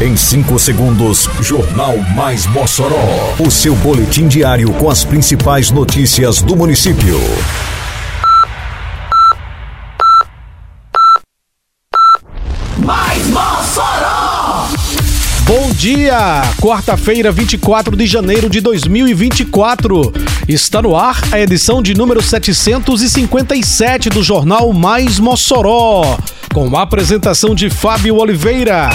Em 5 segundos, Jornal Mais Mossoró. O seu boletim diário com as principais notícias do município. Mais Mossoró! Bom dia! Quarta-feira, 24 de janeiro de 2024. Está no ar a edição de número 757 do Jornal Mais Mossoró. Com a apresentação de Fábio Oliveira.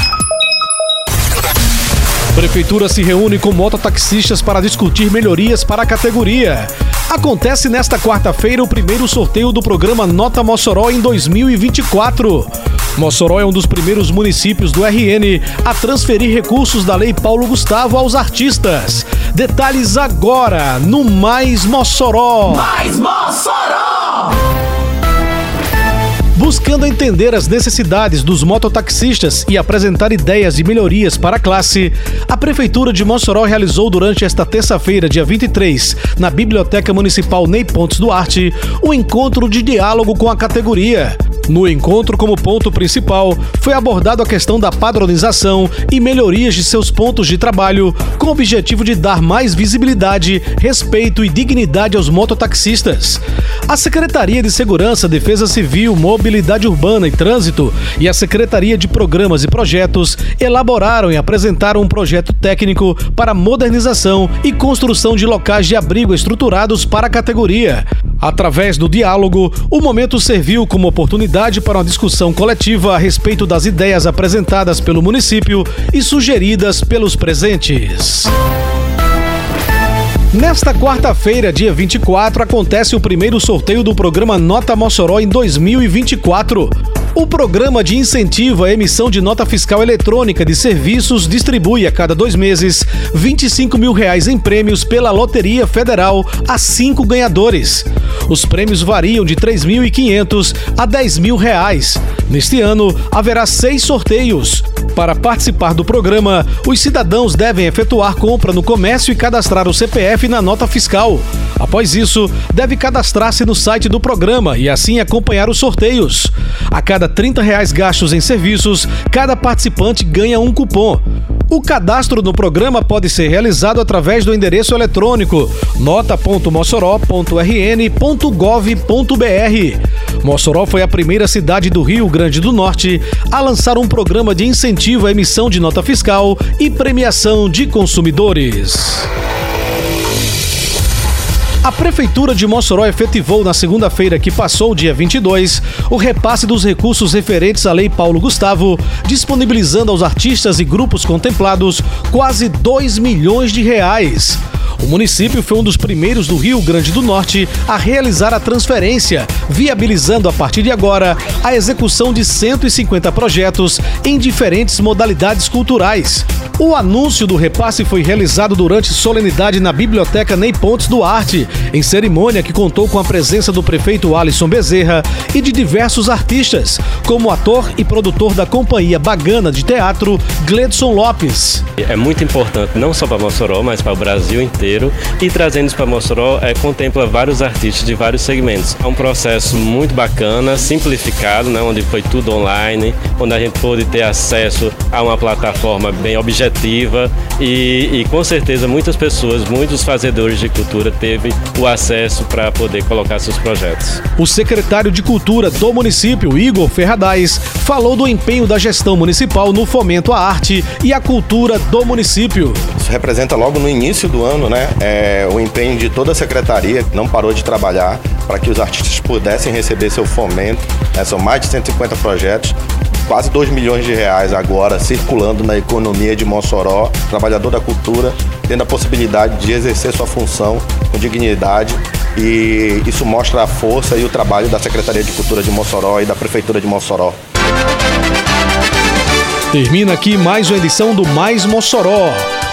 Prefeitura se reúne com mototaxistas para discutir melhorias para a categoria. Acontece nesta quarta-feira o primeiro sorteio do programa Nota Mossoró em 2024. Mossoró é um dos primeiros municípios do RN a transferir recursos da Lei Paulo Gustavo aos artistas. Detalhes agora no Mais Mossoró. Mais Mossoró! Buscando entender as necessidades dos mototaxistas e apresentar ideias de melhorias para a classe, a Prefeitura de Mossoró realizou durante esta terça-feira, dia 23, na Biblioteca Municipal Ney Pontes Duarte, um encontro de diálogo com a categoria. No encontro, como ponto principal, foi abordado a questão da padronização e melhorias de seus pontos de trabalho, com o objetivo de dar mais visibilidade, respeito e dignidade aos mototaxistas. A Secretaria de Segurança, Defesa Civil, Mobilidade Urbana e Trânsito e a Secretaria de Programas e Projetos elaboraram e apresentaram um projeto técnico para modernização e construção de locais de abrigo estruturados para a categoria. Através do diálogo, o momento serviu como oportunidade para uma discussão coletiva a respeito das ideias apresentadas pelo município e sugeridas pelos presentes. Nesta quarta-feira, dia 24, acontece o primeiro sorteio do programa Nota Mossoró em 2024. O programa de incentivo à emissão de nota fiscal eletrônica de serviços distribui a cada dois meses 25 mil reais em prêmios pela Loteria Federal a cinco ganhadores. Os prêmios variam de 3.500 a 10 mil reais. Neste ano, haverá seis sorteios. Para participar do programa, os cidadãos devem efetuar compra no comércio e cadastrar o CPF na nota fiscal. Após isso, deve cadastrar-se no site do programa e assim acompanhar os sorteios. A cada 30 reais gastos em serviços, cada participante ganha um cupom. O cadastro no programa pode ser realizado através do endereço eletrônico nota.mossoró.rn.gov.br. Mossoró foi a primeira cidade do Rio Grande do Norte a lançar um programa de incentivo à emissão de nota fiscal e premiação de consumidores. A Prefeitura de Mossoró efetivou na segunda-feira que passou, dia 22, o repasse dos recursos referentes à Lei Paulo Gustavo, disponibilizando aos artistas e grupos contemplados quase 2 milhões de reais. O município foi um dos primeiros do Rio Grande do Norte a realizar a transferência, viabilizando a partir de agora a execução de 150 projetos em diferentes modalidades culturais. O anúncio do repasse foi realizado durante solenidade na Biblioteca Ney Pontes Duarte, em cerimônia que contou com a presença do prefeito Alisson Bezerra e de diversos artistas, como o ator e produtor da companhia Bagana de Teatro, Gledson Lopes. É muito importante não só para Mossoró, mas para o Brasil inteiro. E trazendo isso para Mossoró, é, contempla vários artistas de vários segmentos. É um processo muito bacana, simplificado, né, onde foi tudo online, onde a gente pôde ter acesso a uma plataforma bem objetiva e, e com certeza muitas pessoas, muitos fazedores de cultura teve o acesso para poder colocar seus projetos. O secretário de Cultura do município, Igor Ferradais, falou do empenho da gestão municipal no fomento à arte e à cultura do município. Isso representa logo no início do ano, né, é, o empenho de toda a secretaria, não parou de trabalhar para que os artistas pudessem receber seu fomento. Né, são mais de 150 projetos quase 2 milhões de reais agora circulando na economia de Mossoró, trabalhador da cultura, tendo a possibilidade de exercer sua função com dignidade e isso mostra a força e o trabalho da Secretaria de Cultura de Mossoró e da Prefeitura de Mossoró. Termina aqui mais uma edição do Mais Mossoró,